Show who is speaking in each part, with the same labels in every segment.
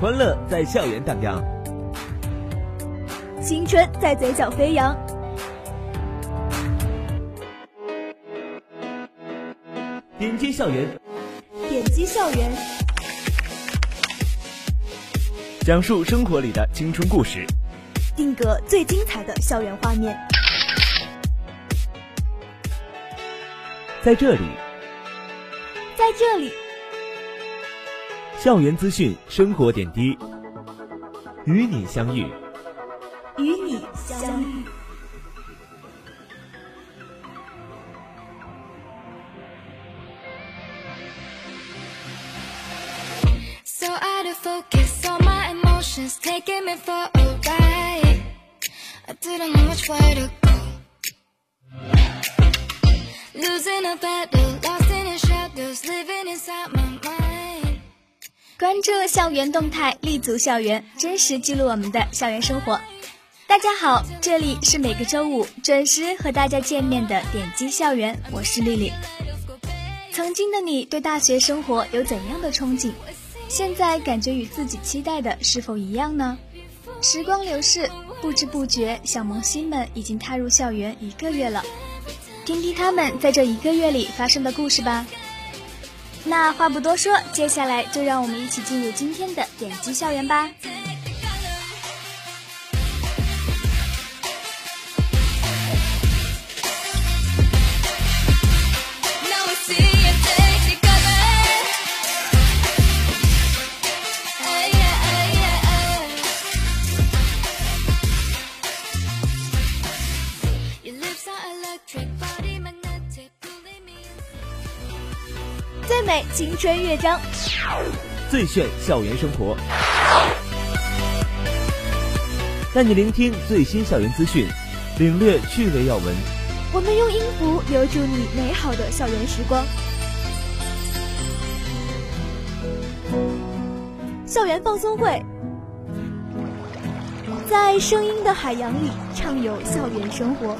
Speaker 1: 欢乐在校园荡漾，
Speaker 2: 青春在嘴角飞扬。
Speaker 1: 点击校园，
Speaker 2: 点击校园，
Speaker 1: 讲述生活里的青春故事，
Speaker 2: 定格最精彩的校园画面。
Speaker 1: 在这里，
Speaker 2: 在这里。
Speaker 1: 校园资讯，生活点滴，与你相遇，
Speaker 2: 与你相遇。关注校园动态，立足校园，真实记录我们的校园生活。大家好，这里是每个周五准时和大家见面的点击校园，我是丽丽。曾经的你对大学生活有怎样的憧憬？现在感觉与自己期待的是否一样呢？时光流逝，不知不觉，小萌新们已经踏入校园一个月了。听听他们在这一个月里发生的故事吧。那话不多说，接下来就让我们一起进入今天的点击校园吧。美青春乐章，
Speaker 1: 最炫校园生活，带你聆听最新校园资讯，领略趣味要闻。
Speaker 2: 我们用音符留住你美好的校园时光。校园放松会，在声音的海洋里畅游校园生活。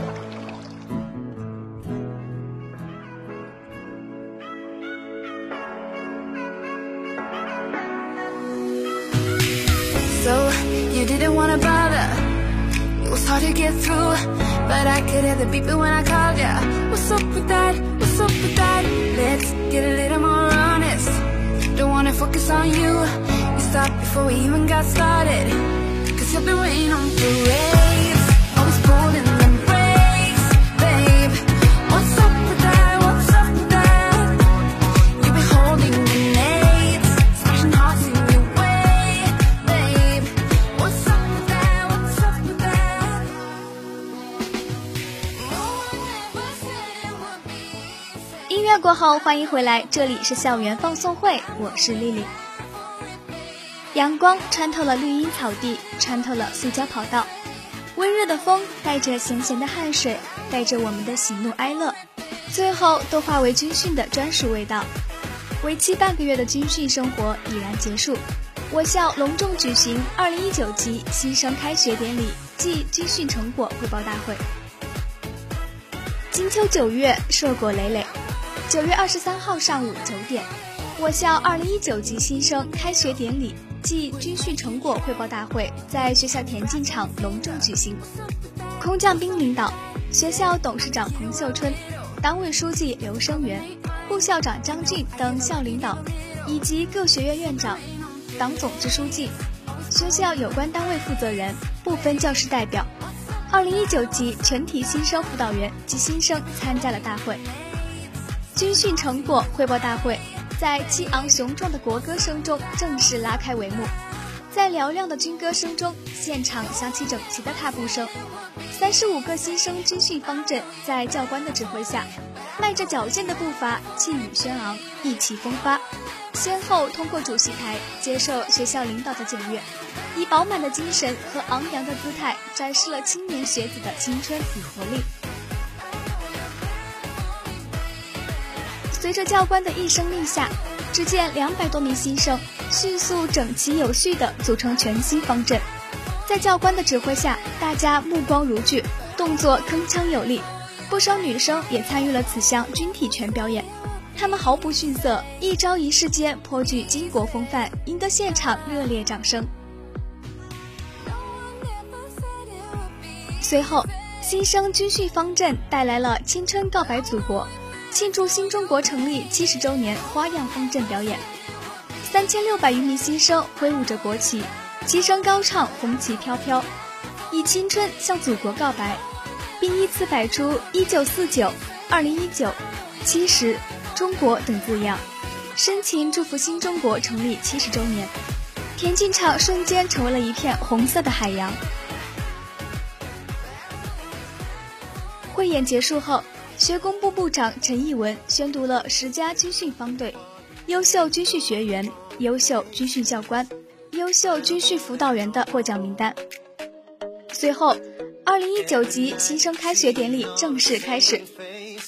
Speaker 3: Hard to get through But I could hear the beeping when I called ya. What's up with that? What's up with that? Let's get a little more honest. Don't wanna focus on you. You stopped before we even got started. Cause you've been waiting on parades Always pulling
Speaker 2: 过后，欢迎回来，这里是校园放送会，我是丽丽。阳光穿透了绿荫草地，穿透了塑胶跑道，温热的风带着咸咸的汗水，带着我们的喜怒哀乐，最后都化为军训的专属味道。为期半个月的军训生活已然结束，我校隆重举行2019级新生开学典礼暨军训成果汇报大会。金秋九月，硕果累累。九月二十三号上午九点，我校二零一九级新生开学典礼暨军训成果汇报大会在学校田径场隆重举行。空降兵领导，学校董事长彭秀春、党委书记刘生元、副校长张俊等校领导，以及各学院院长、党总支书记、学校有关单位负责人、部分教师代表。二零一九级全体新生辅导员及新生参加了大会。军训成果汇报大会在激昂雄壮的国歌声中正式拉开帷幕，在嘹亮的军歌声中，现场响起整齐的踏步声。三十五个新生军训方阵在教官的指挥下，迈着矫健的步伐，气宇轩昂，意气风发，先后通过主席台接受学校领导的检阅，以饱满的精神和昂扬的姿态，展示了青年学子的青春与活力。随着教官的一声令下，只见两百多名新生迅速整齐有序地组成全新方阵。在教官的指挥下，大家目光如炬，动作铿锵有力。不少女生也参与了此项军体拳表演。他们毫不逊色，一招一式间颇具巾帼风范，赢得现场热烈掌声。随后，新生军训方阵带来了青春告白祖国，庆祝新中国成立七十周年花样方阵表演。三千六百余名新生挥舞着国旗，齐声高唱《红旗飘飘》，以青春向祖国告白，并依次摆出“一九四九”“二零一九”“七十”“中国”等字样，深情祝福新中国成立七十周年。田径场瞬间成为了一片红色的海洋。汇演结束后，学工部部长陈义文宣读了十佳军训方队。优秀军训学员、优秀军训教官、优秀军训辅导员的获奖名单。随后，二零一九级新生开学典礼正式开始。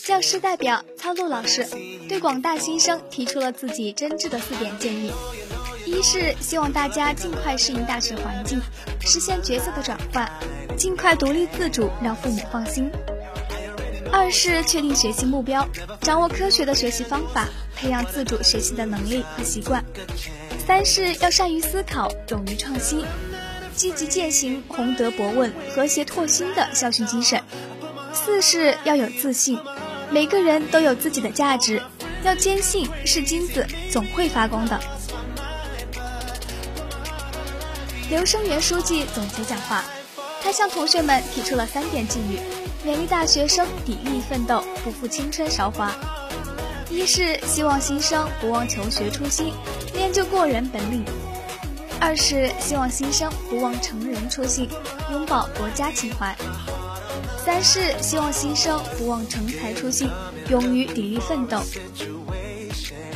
Speaker 2: 教师代表操路老师对广大新生提出了自己真挚的四点建议：一是希望大家尽快适应大学环境，实现角色的转换，尽快独立自主，让父母放心；二是确定学习目标，掌握科学的学习方法。培养自主学习的能力和习惯。三是要善于思考，勇于创新，积极践行弘德博问、和谐拓新的校训精神。四是要有自信，每个人都有自己的价值，要坚信是金子总会发光的。刘生元书记总结讲话，他向同学们提出了三点寄语，勉励大学生砥砺奋斗，不负青春韶华。一是希望新生不忘求学初心，练就过人本领；二是希望新生不忘成人初心，拥抱国家情怀；三是希望新生不忘成才初心，勇于砥砺奋斗。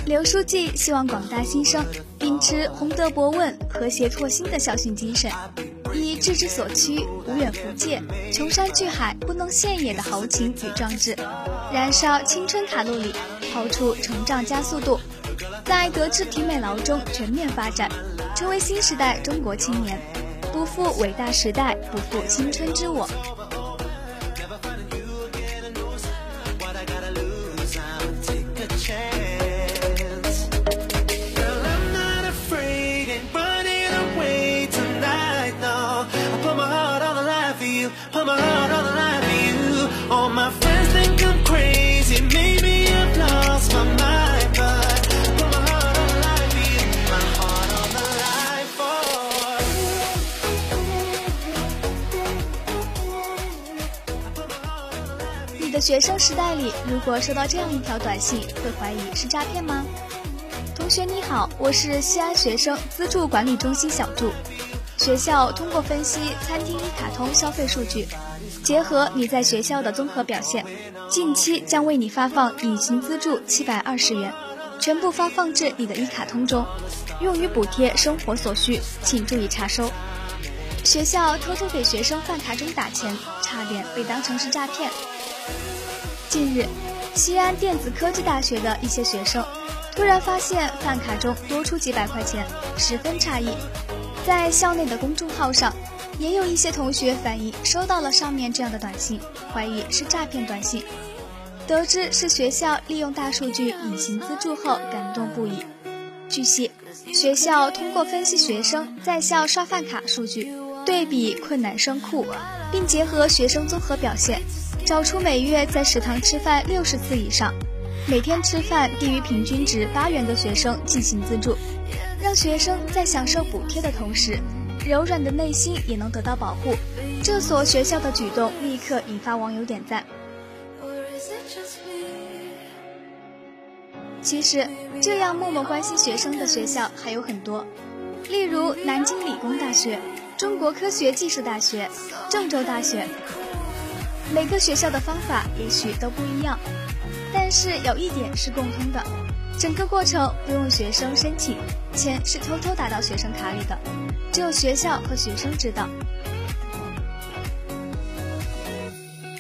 Speaker 2: 刘书记希望广大新生秉持弘德博问、和谐拓新的校训精神，以志之所趋、无远弗届、穷山巨海不能现也的豪情与壮志，燃烧青春卡路里。跑出成长加速度，在德智体美劳中全面发展，成为新时代中国青年，不负伟大时代，不负青春之我。学生时代里，如果收到这样一条短信，会怀疑是诈骗吗？同学你好，我是西安学生资助管理中心小助。学校通过分析餐厅一卡通消费数据，结合你在学校的综合表现，近期将为你发放隐形资助七百二十元，全部发放至你的一卡通中，用于补贴生活所需，请注意查收。学校偷偷给学生饭卡中打钱，差点被当成是诈骗。近日，西安电子科技大学的一些学生突然发现饭卡中多出几百块钱，十分诧异。在校内的公众号上，也有一些同学反映收到了上面这样的短信，怀疑是诈骗短信。得知是学校利用大数据隐形资助后，感动不已。据悉，学校通过分析学生在校刷饭卡数据，对比困难生库，并结合学生综合表现。找出每月在食堂吃饭六十次以上，每天吃饭低于平均值八元的学生进行资助，让学生在享受补贴的同时，柔软的内心也能得到保护。这所学校的举动立刻引发网友点赞。其实，这样默默关心学生的学校还有很多，例如南京理工大学、中国科学技术大学、郑州大学。每个学校的方法也许都不一样，但是有一点是共通的：整个过程不用学生申请，钱是偷偷打到学生卡里的，只有学校和学生知道。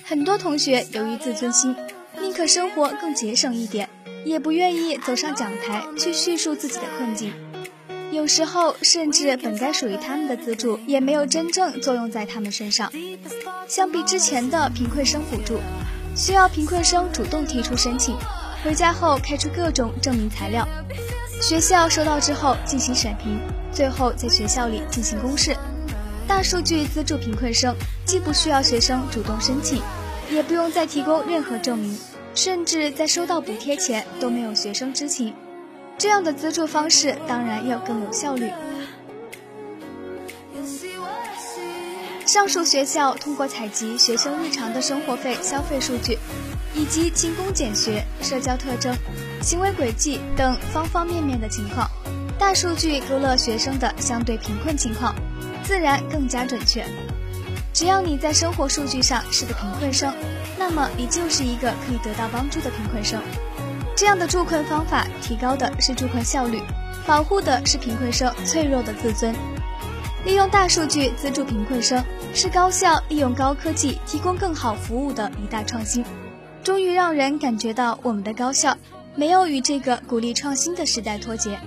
Speaker 2: 很多同学由于自尊心，宁可生活更节省一点，也不愿意走上讲台去叙述自己的困境。有时候，甚至本该属于他们的资助，也没有真正作用在他们身上。相比之前的贫困生补助，需要贫困生主动提出申请，回家后开出各种证明材料，学校收到之后进行审评，最后在学校里进行公示。大数据资助贫困生，既不需要学生主动申请，也不用再提供任何证明，甚至在收到补贴前都没有学生知情。这样的资助方式当然要更有效率。上述学校通过采集学生日常的生活费消费数据，以及勤工俭学、社交特征、行为轨迹等方方面面的情况，大数据勾勒学生的相对贫困情况。自然更加准确。只要你在生活数据上是个贫困生，那么你就是一个可以得到帮助的贫困生。这样的助困方法提高的是助困效率，保护的是贫困生脆弱的自尊。利用大数据资助贫困生，是高校利用高科技提供更好服务的一大创新。终于让人感觉到我们的高校没有与这个鼓励创新的时代脱节。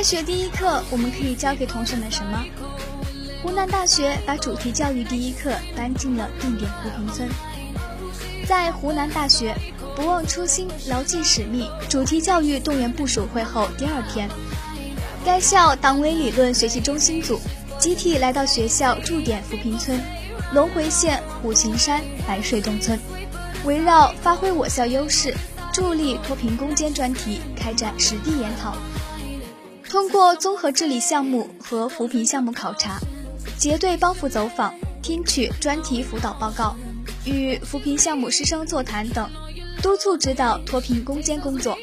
Speaker 2: 开学第一课，我们可以教给同学们什么？湖南大学把主题教育第一课搬进了定点扶贫村。在湖南大学“不忘初心，牢记使命”主题教育动员部署会后第二天，该校党委理论学习中心组集体来到学校驻点扶贫村龙回县虎形山白水洞村，围绕“发挥我校优势，助力脱贫攻坚”专题开展实地研讨。通过综合治理项目和扶贫项目考察，结对帮扶走访，听取专题辅导报告，与扶贫项目师生座谈等，督促指导脱贫攻坚工作，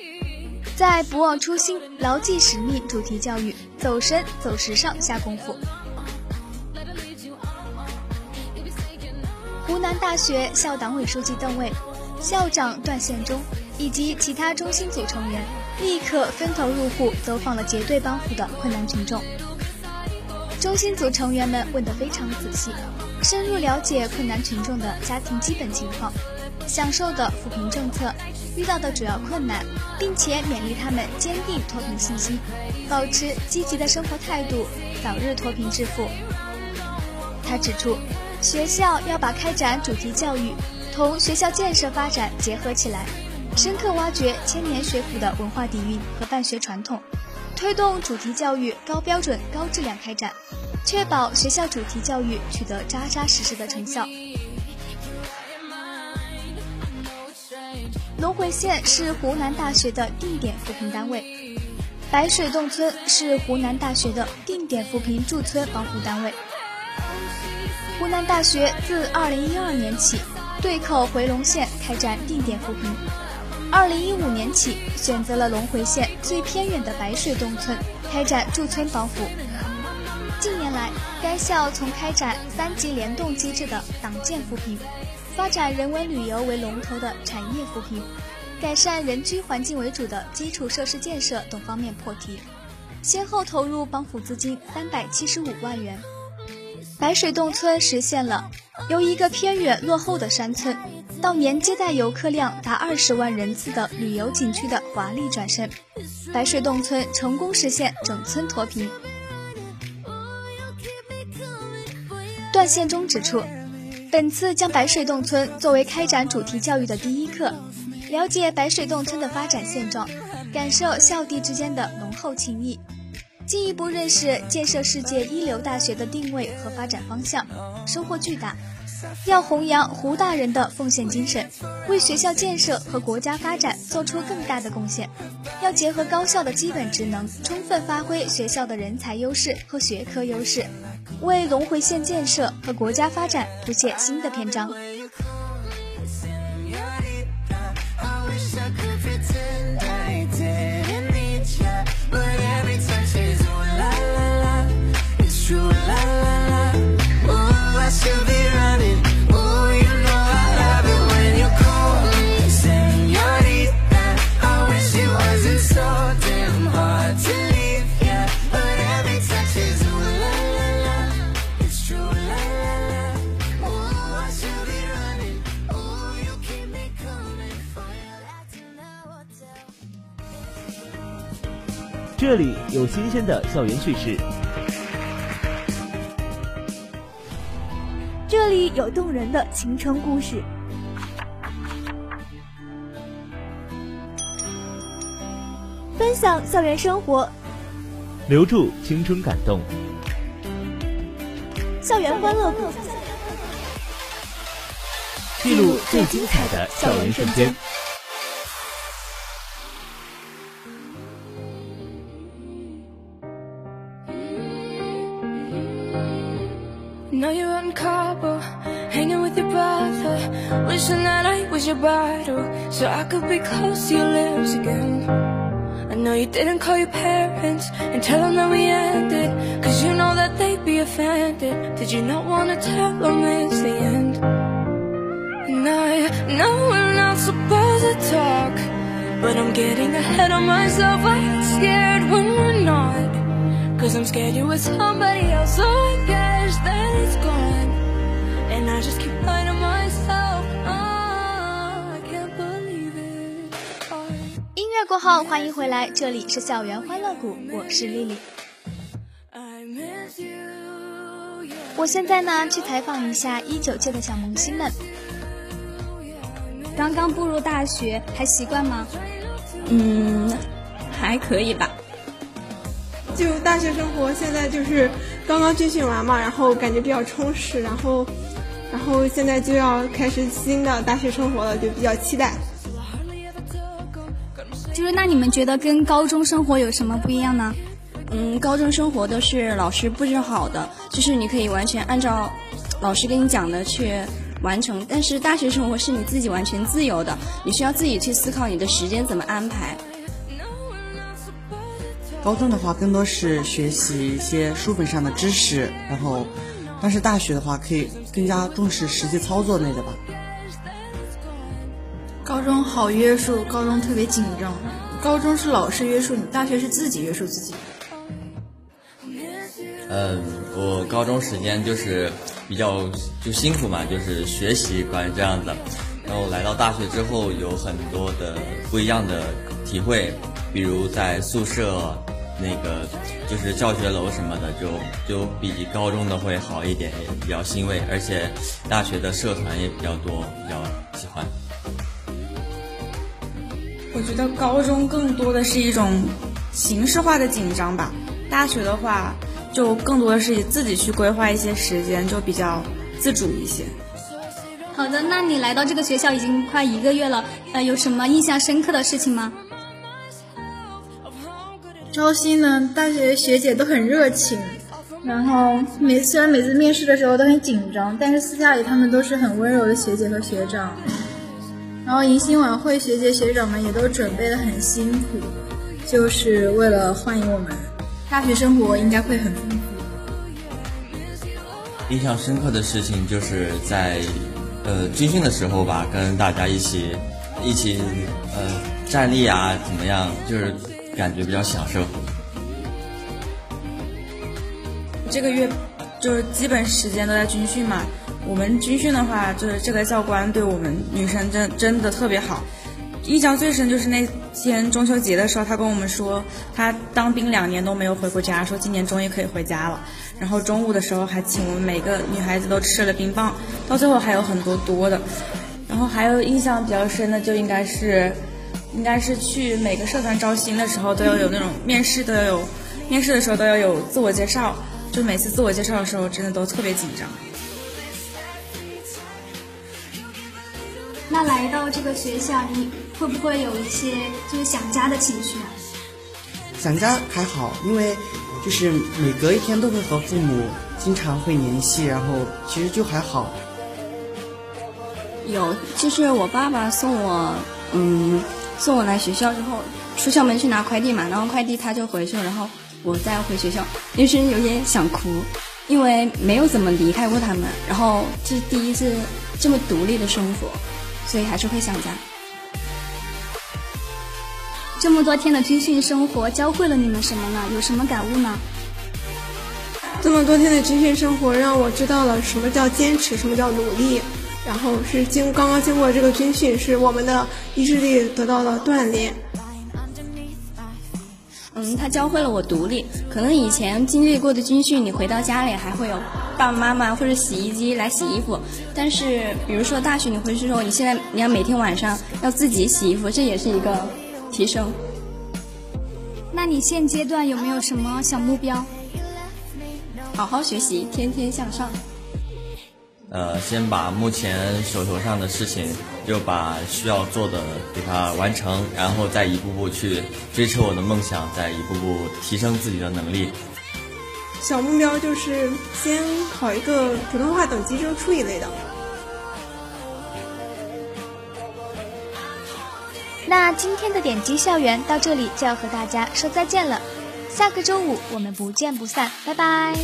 Speaker 2: 在不忘初心、牢记使命主题教育走深走时尚下功夫。湖南大学校党委书记邓卫、校长段宪忠以及其他中心组成员。立刻分头入户走访了结对帮扶的困难群众。中心组成员们问得非常仔细，深入了解困难群众的家庭基本情况、享受的扶贫政策、遇到的主要困难，并且勉励他们坚定脱贫信心，保持积极的生活态度，早日脱贫致富。他指出，学校要把开展主题教育同学校建设发展结合起来。深刻挖掘千年学府的文化底蕴和办学传统，推动主题教育高标准、高质量开展，确保学校主题教育取得扎扎实实的成效。龙回县是湖南大学的定点扶贫单位，白水洞村是湖南大学的定点扶贫驻村帮扶单位。湖南大学自2012年起对口回龙县开展定点扶贫。二零一五年起，选择了龙回县最偏远的白水洞村开展驻村帮扶。近年来，该校从开展三级联动机制的党建扶贫，发展人文旅游为龙头的产业扶贫，改善人居环境为主的基础设施建设等方面破题，先后投入帮扶资金三百七十五万元。白水洞村实现了由一个偏远落后的山村。到年接待游客量达二十万人次的旅游景区的华丽转身，白水洞村成功实现整村脱贫。段宪忠指出，本次将白水洞村作为开展主题教育的第一课，了解白水洞村的发展现状，感受校地之间的浓厚情谊，进一步认识建设世界一流大学的定位和发展方向，收获巨大。要弘扬胡大人的奉献精神，为学校建设和国家发展做出更大的贡献。要结合高校的基本职能，充分发挥学校的人才优势和学科优势，为龙回县建设和国家发展谱写新的篇章。
Speaker 1: 这里有新鲜的校园趣事，
Speaker 4: 这里有动人的青春故事。分享校园生活，
Speaker 1: 留住青春感动。
Speaker 4: 校园欢乐谷，
Speaker 1: 记录最精彩的校园瞬间。
Speaker 3: Wishing that I was your bridal, so I could be close to your lips again. I know you didn't call your parents and tell them that we ended, cause you know that they'd be offended. Did you not wanna tell them it's the end? And I know we're not supposed to talk, but I'm getting ahead of myself. I get scared when we're not. Cause I'm scared you're with somebody else, so I guess that it's gone.
Speaker 2: 音乐过后，欢迎回来，这里是校园欢乐谷，我是丽丽。
Speaker 3: I miss you.
Speaker 2: 我现在呢，去采访一下一九届的小萌新们。刚刚步入大学，还习惯吗？
Speaker 5: 嗯，还可以吧。
Speaker 6: 就大学生活，现在就是刚刚军训完嘛，然后感觉比较充实，然后，然后现在就要开始新的大学生活了，就比较期待。
Speaker 2: 就是那你们觉得跟高中生活有什么不一样呢？
Speaker 5: 嗯，高中生活都是老师布置好的，就是你可以完全按照老师跟你讲的去完成。但是大学生活是你自己完全自由的，你需要自己去思考你的时间怎么安排。
Speaker 7: 高中的话更多是学习一些书本上的知识，然后，但是大学的话可以更加重视实际操作类的吧。
Speaker 8: 高中好约束，高中特别紧张。高中是老师约束你，大学是自己约束自己。
Speaker 9: 嗯，我高中时间就是比较就辛苦嘛，就是学习关于这样的。然后来到大学之后，有很多的不一样的体会，比如在宿舍那个就是教学楼什么的，就就比高中的会好一点，也比较欣慰。而且大学的社团也比较多，比较喜欢。
Speaker 10: 我觉得高中更多的是一种形式化的紧张吧，大学的话就更多的是自己去规划一些时间，就比较自主一些。
Speaker 2: 好的，那你来到这个学校已经快一个月了，呃，有什么印象深刻的事情吗？
Speaker 8: 招新呢，大学学姐都很热情，然后每虽然每次面试的时候都很紧张，但是私下里他们都是很温柔的学姐和学长。然后迎新晚会，学姐学长们也都准备的很辛苦，就是为了欢迎我们。大学生活应该会很丰富。
Speaker 9: 印象深刻的事情就是在呃军训的时候吧，跟大家一起一起呃站立啊，怎么样，就是感觉比较享受。
Speaker 10: 这个月就是基本时间都在军训嘛。我们军训的话，就是这个教官对我们女生真真的特别好。印象最深就是那天中秋节的时候，他跟我们说，他当兵两年都没有回过家，说今年终于可以回家了。然后中午的时候还请我们每个女孩子都吃了冰棒，到最后还有很多多的。然后还有印象比较深的就应该是，应该是去每个社团招新的时候都要有那种面试都要有，面试的时候都要有自我介绍，就每次自我介绍的时候真的都特别紧张。
Speaker 2: 那来到这个学校，你会不会有一些就是想家的情绪啊？
Speaker 7: 想家还好，因为就是每隔一天都会和父母经常会联系，然后其实就还好。
Speaker 5: 有，就是我爸爸送我，嗯，送我来学校之后，出校门去拿快递嘛，然后快递他就回去了，然后我再回学校，就是有点想哭，因为没有怎么离开过他们，然后这是第一次这么独立的生活。所以还是会想家。这么多天的军训生活教会了你们什么呢？有什么感悟呢？
Speaker 6: 这么多天的军训生活让我知道了什么叫坚持，什么叫努力。然后是经刚刚经过这个军训，是我们的意志力得到了锻炼。
Speaker 5: 嗯，他教会了我独立。可能以前经历过的军训，你回到家里还会有爸爸妈妈或者洗衣机来洗衣服。但是，比如说大学你回去之后，你现在你要每天晚上要自己洗衣服，这也是一个提升。
Speaker 2: 那你现阶段有没有什么小目标？
Speaker 5: 好好学习，天天向上。
Speaker 9: 呃，先把目前手头上的事情，就把需要做的给它完成，然后再一步步去追求我的梦想，再一步步提升自己的能力。
Speaker 6: 小目标就是先考一个普通话等级证书一类的。
Speaker 2: 那今天的点击校园到这里就要和大家说再见了，下个周五我们不见不散，拜拜。